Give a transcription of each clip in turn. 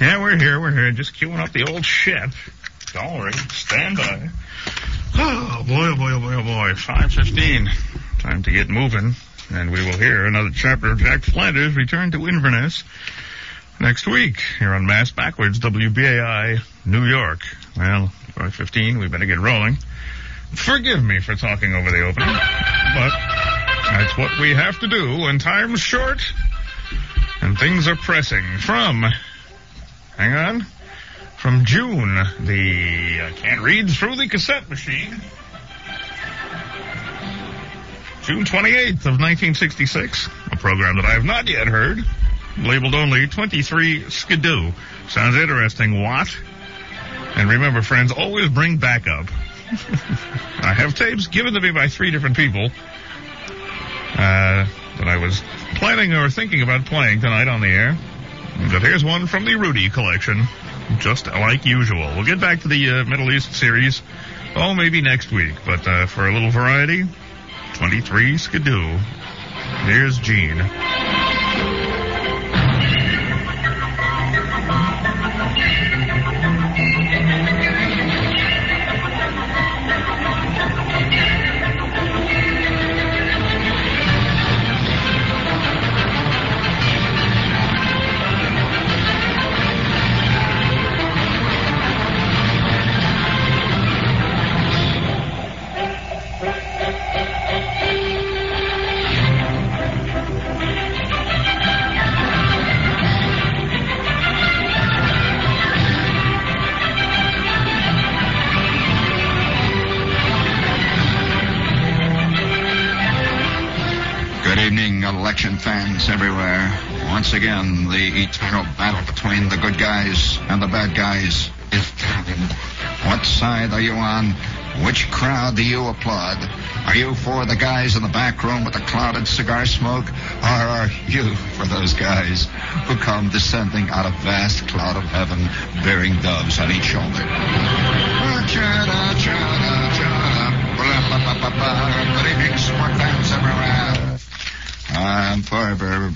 Yeah, we're here. We're here. Just queuing up the old ship. All right, stand by. Oh boy, oh boy, oh boy, oh boy. Five fifteen. Time to get moving, and we will hear another chapter of Jack Flanders return to Inverness next week here on Mass Backwards, WBAI, New York. Well, 515, we better get rolling. Forgive me for talking over the opening, but that's what we have to do when time's short and things are pressing. From, hang on, from June, the, I can't read through the cassette machine. June 28th of 1966, a program that I have not yet heard labeled only 23 Skidoo. Sounds interesting. What? And remember, friends, always bring backup. I have tapes given to me by three different people uh, that I was planning or thinking about playing tonight on the air. But here's one from the Rudy collection, just like usual. We'll get back to the uh, Middle East series, oh, maybe next week. But uh, for a little variety, 23 Skidoo. Here's Jean. Election fans everywhere. Once again, the eternal battle between the good guys and the bad guys is coming. What side are you on? Which crowd do you applaud? Are you for the guys in the back room with the clouded cigar smoke? Or are you for those guys who come descending out of vast cloud of heaven bearing doves on each shoulder?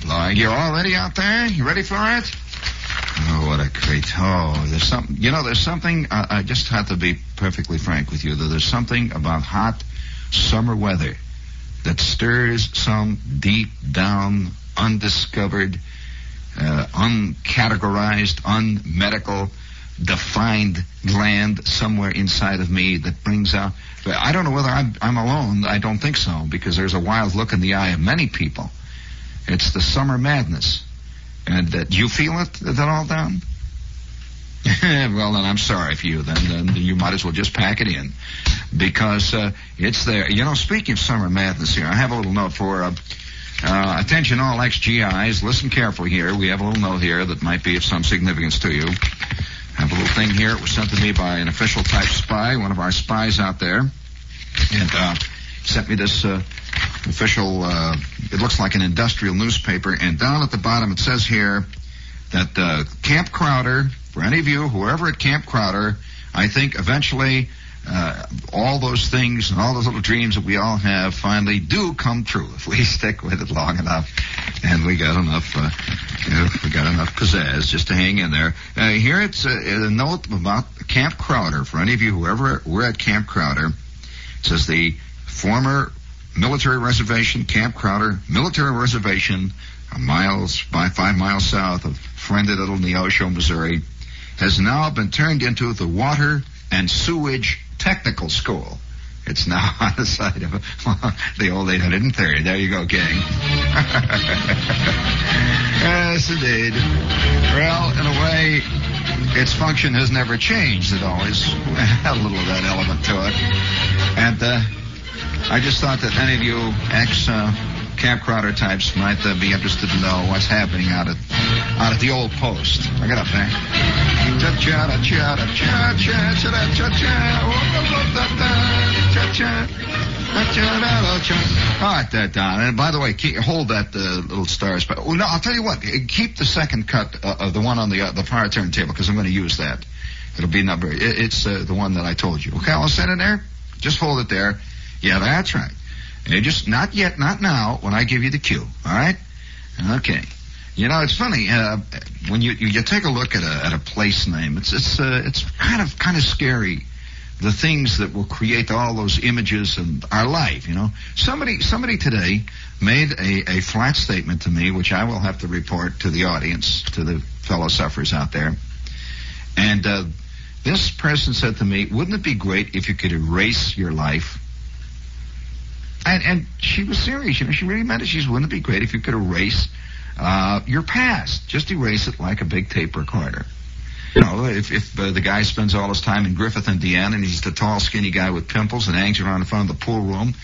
Forever blind. You all ready out there? You ready for it? Oh, what a treat. Oh, there's something, you know, there's something, uh, I just have to be perfectly frank with you, that there's something about hot summer weather that stirs some deep down, undiscovered, uh, uncategorized, unmedical, defined gland somewhere inside of me that brings out. I don't know whether I'm, I'm alone. I don't think so because there's a wild look in the eye of many people. It's the summer madness. And uh, do you feel it at all down? well, then I'm sorry for you. Then, then you might as well just pack it in because uh, it's there. You know, speaking of summer madness here, I have a little note for uh, uh, attention all ex-GIs. Listen carefully here. We have a little note here that might be of some significance to you. I have a little thing here. It was sent to me by an official type spy, one of our spies out there, and uh, sent me this uh, official. Uh, it looks like an industrial newspaper, and down at the bottom it says here that uh, Camp Crowder, for any of you, whoever at Camp Crowder, I think eventually uh, all those things and all those little dreams that we all have finally do come true if we stick with it long enough and we got enough uh, you know, we got enough pizzazz just to hang in there. Uh, here it's a, a note about Camp Crowder. For any of you who ever were at Camp Crowder, it says the former military reservation, Camp Crowder military reservation, a miles by five miles south of friendly little Neosho, Missouri, has now been turned into the Water and Sewage Technical School. It's now on the side of the old 830. There you go, gang. yes, indeed. Well, in a way, its function has never changed. It always had a little of that element to it. And uh, I just thought that any of you ex uh, Camp Crowder types might uh, be interested to know what's happening out at out at the old post. Bring it up there. All right, Don. And by the way, keep, hold that uh, little stars. But well, no, I'll tell you what. Keep the second cut uh, of the one on the uh, the power turntable because I'm going to use that. It'll be number. It, it's uh, the one that I told you. Okay, I'll send it there. Just hold it there. Yeah, that's right. And just not yet, not now. When I give you the cue. All right. Okay. You know, it's funny uh, when you, you you take a look at a at a place name. It's it's uh, it's kind of kind of scary. The things that will create all those images in our life. You know, somebody somebody today made a a flat statement to me, which I will have to report to the audience, to the fellow sufferers out there. And uh, this person said to me, "Wouldn't it be great if you could erase your life?" And and she was serious. You know, she really meant it. She said, "Wouldn't it be great if you could erase?" Uh, your past. Just erase it like a big tape recorder. You know, if, if uh, the guy spends all his time in Griffith, Indiana, and he's the tall, skinny guy with pimples and hangs around in front of the pool room,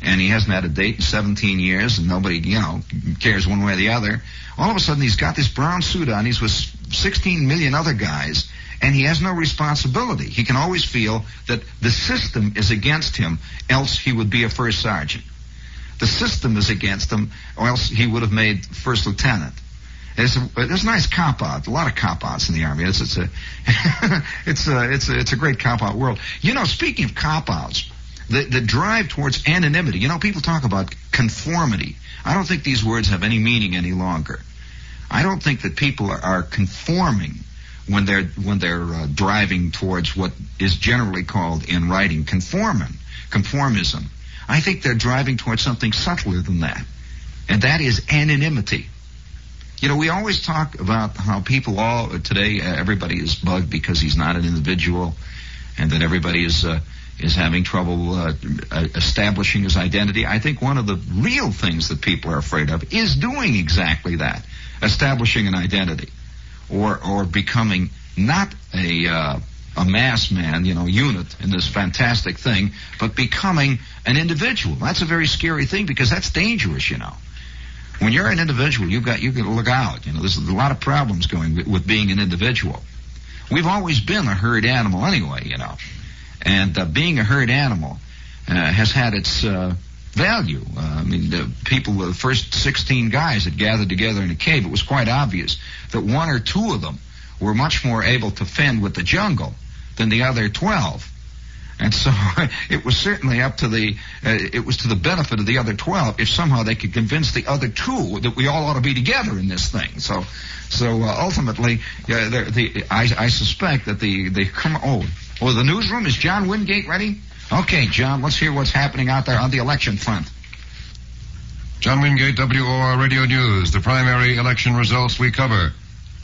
and he hasn't had a date in 17 years, and nobody, you know, cares one way or the other, all of a sudden he's got this brown suit on, he's with 16 million other guys, and he has no responsibility. He can always feel that the system is against him, else he would be a first sergeant. The system is against him, or else he would have made first lieutenant. It's a, there's a nice cop out, a lot of cop outs in the army. It's, it's a, it's a, it's a, it's a great cop out world. You know, speaking of cop outs, the, the drive towards anonymity. You know, people talk about conformity. I don't think these words have any meaning any longer. I don't think that people are, are conforming when they're when they're uh, driving towards what is generally called in writing conformism. I think they're driving towards something subtler than that, and that is anonymity. You know, we always talk about how people all today, uh, everybody is bugged because he's not an individual, and that everybody is uh, is having trouble uh, establishing his identity. I think one of the real things that people are afraid of is doing exactly that, establishing an identity, or or becoming not a uh, a mass man, you know, unit in this fantastic thing, but becoming an individual. That's a very scary thing because that's dangerous, you know. When you're an individual, you've got, you got to look out. You know, there's a lot of problems going with, being an individual. We've always been a herd animal anyway, you know. And uh, being a herd animal uh, has had its uh, value. Uh, I mean, the people, the first 16 guys that gathered together in a cave, it was quite obvious that one or two of them were much more able to fend with the jungle than the other 12. And so it was certainly up to the, uh, it was to the benefit of the other 12 if somehow they could convince the other two that we all ought to be together in this thing. So, so uh, ultimately, uh, the, the, I, I suspect that the, the, oh, oh, the newsroom, is John Wingate ready? Okay, John, let's hear what's happening out there on the election front. John Wingate, WOR Radio News, the primary election results we cover.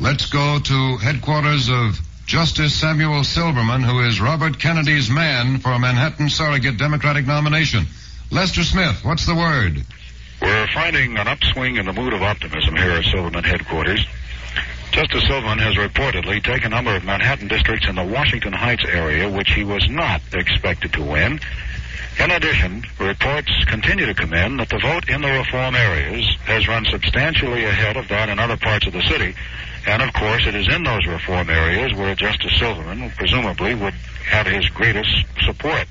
Let's go to headquarters of Justice Samuel Silverman, who is Robert Kennedy's man for a Manhattan surrogate Democratic nomination. Lester Smith, what's the word? We're finding an upswing in the mood of optimism here at Silverman headquarters. Justice Silverman has reportedly taken a number of Manhattan districts in the Washington Heights area, which he was not expected to win. In addition, reports continue to come in that the vote in the reform areas has run substantially ahead of that in other parts of the city. And of course, it is in those reform areas where Justice Silverman presumably would have his greatest support.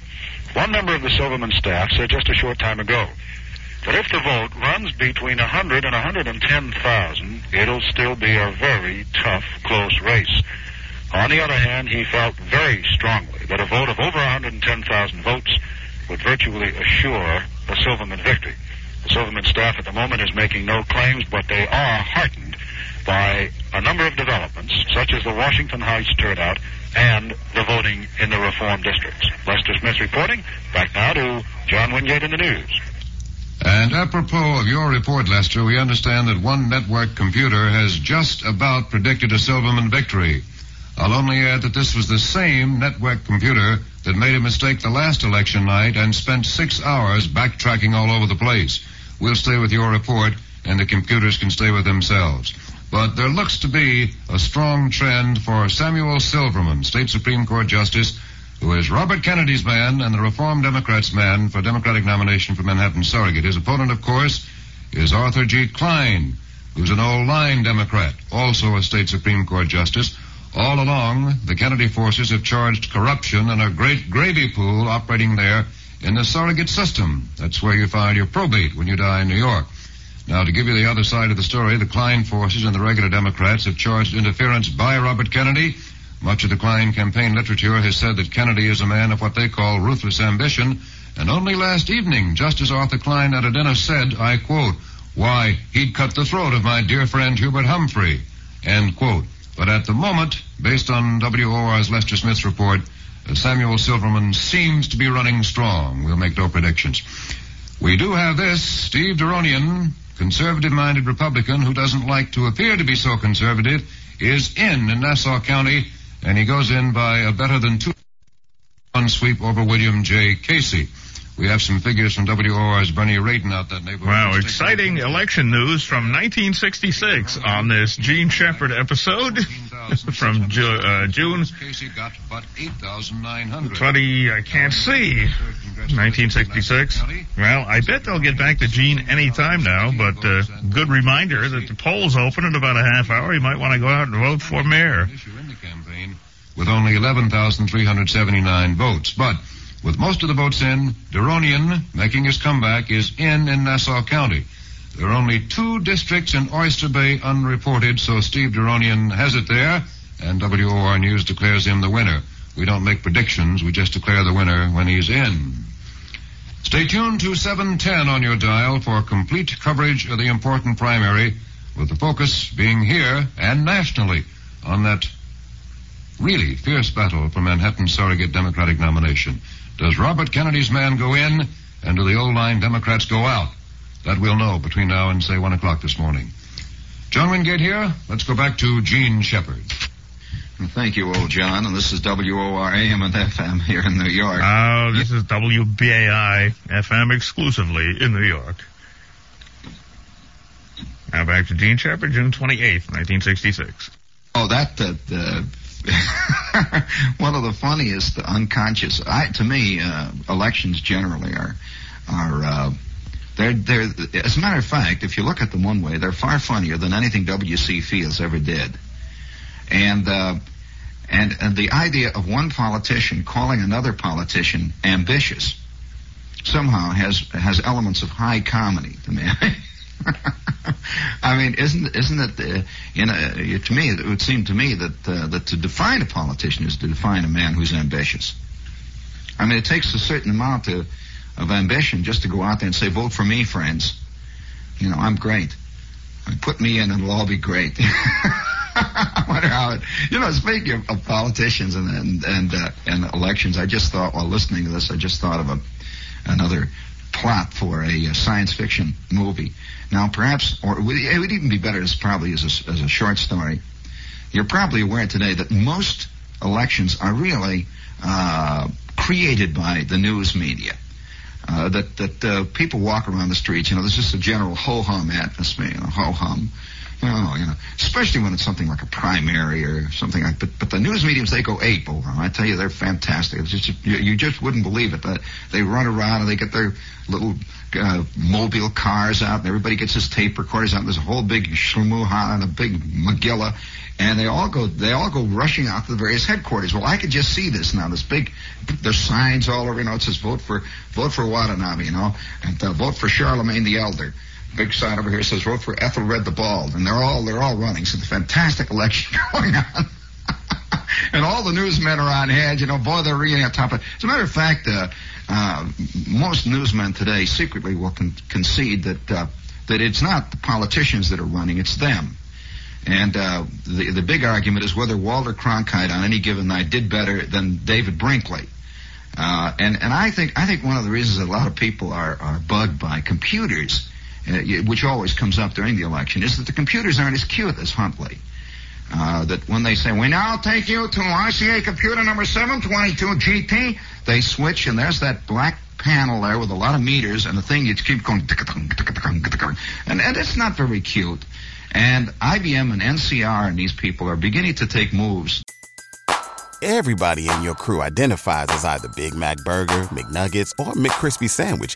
One member of the Silverman staff said just a short time ago that if the vote runs between 100 and 110,000, it'll still be a very tough, close race. On the other hand, he felt very strongly that a vote of over 110,000 votes would virtually assure a Silverman victory. The Silverman staff at the moment is making no claims, but they are heartened by a number of developments, such as the Washington Heights turnout and the voting in the reform districts. Lester Smith reporting. Back now to John Wingate in the news. And apropos of your report, Lester, we understand that one network computer has just about predicted a Silverman victory. I'll only add that this was the same network computer that made a mistake the last election night and spent six hours backtracking all over the place. We'll stay with your report, and the computers can stay with themselves. But there looks to be a strong trend for Samuel Silverman, State Supreme Court Justice, who is Robert Kennedy's man and the Reform Democrats' man for Democratic nomination for Manhattan surrogate. His opponent, of course, is Arthur G. Klein, who's an old line Democrat, also a state Supreme Court justice. All along, the Kennedy forces have charged corruption and a great gravy pool operating there in the surrogate system. That's where you file your probate when you die in New York. Now, to give you the other side of the story, the Klein forces and the regular Democrats have charged interference by Robert Kennedy. Much of the Klein campaign literature has said that Kennedy is a man of what they call ruthless ambition. And only last evening, Justice Arthur Klein at a dinner said, I quote, why, he'd cut the throat of my dear friend Hubert Humphrey, end quote. But at the moment, based on WOR's Lester Smith's report, uh, Samuel Silverman seems to be running strong. We'll make no predictions. We do have this Steve Derounian, conservative minded Republican who doesn't like to appear to be so conservative, is in in Nassau County, and he goes in by a better than two one sweep over William J. Casey. We have some figures from WOR's Bernie Radin out that neighborhood. Wow, exciting election news from 1966 on this Jean Shepherd episode from Ju- uh, June Casey got but 8,900. 20, I can't see, 1966. Well, I bet they'll get back to Jean any time now, but uh, good reminder that the polls open in about a half hour. You might want to go out and vote for mayor. issue in the campaign with only 11,379 votes. But with most of the votes in, Derounian, making his comeback, is in in Nassau County. There are only two districts in Oyster Bay unreported, so Steve Derounian has it there, and WOR News declares him the winner. We don't make predictions, we just declare the winner when he's in. Stay tuned to 710 on your dial for complete coverage of the important primary, with the focus being here and nationally on that really fierce battle for Manhattan's surrogate Democratic nomination. Does Robert Kennedy's man go in, and do the old line Democrats go out? That we'll know between now and, say, 1 o'clock this morning. John Wingate here. Let's go back to Jean Shepherd. Thank you, old John. And this is WORAM and FM here in New York. Oh, this is WBAI FM exclusively in New York. Now back to Jean Shepherd, June 28th, 1966. Oh, that that uh, one of the funniest unconscious. I, to me, uh, elections generally are are uh, they're they're. As a matter of fact, if you look at them one way, they're far funnier than anything W.C. Fields ever did. And uh, and and the idea of one politician calling another politician ambitious somehow has has elements of high comedy to me. I mean, isn't isn't it? Uh, you know, to me, it would seem to me that uh, that to define a politician is to define a man who's ambitious. I mean, it takes a certain amount of, of ambition just to go out there and say, "Vote for me, friends." You know, I'm great. Put me in, and it'll all be great. I wonder how it. You know, speaking of, of politicians and and and, uh, and elections, I just thought while listening to this, I just thought of a another plot for a, uh science fiction movie. Now, perhaps, or it would, it would even be better as probably as a, as a short story. You're probably aware today that most elections are really uh, created by the news media. Uh, that that uh, people walk around the streets, you know, there's just a general ho hum atmosphere, you know, ho hum. You know, you know, especially when it's something like a primary or something like. But but the news mediums they go ape over 'em. I tell you, they're fantastic. Just you, you just wouldn't believe it. But they run around and they get their little uh, mobile cars out, and everybody gets his tape recorders out. And there's a whole big shmuha and a big magilla, and they all go they all go rushing out to the various headquarters. Well, I could just see this now. This big there's signs all over. You know, it says vote for vote for Watanabe. You know, and uh, vote for Charlemagne the Elder big sign over here says vote for Ethelred the Bald, and they're all they're all running. So a fantastic election going on. and all the newsmen are on edge. You know, boy, they're really on top of it. As a matter of fact, uh, uh, most newsmen today secretly will con- concede that uh, that it's not the politicians that are running; it's them. And uh, the the big argument is whether Walter Cronkite on any given night did better than David Brinkley. Uh, and and I think I think one of the reasons that a lot of people are are bugged by computers which always comes up during the election, is that the computers aren't as cute as Huntley. Uh, that when they say, we now take you to RCA computer number 722 GT, they switch and there's that black panel there with a lot of meters and the thing you keep going, and, and it's not very cute. And IBM and NCR and these people are beginning to take moves. Everybody in your crew identifies as either Big Mac Burger, McNuggets, or McCrispy Sandwich.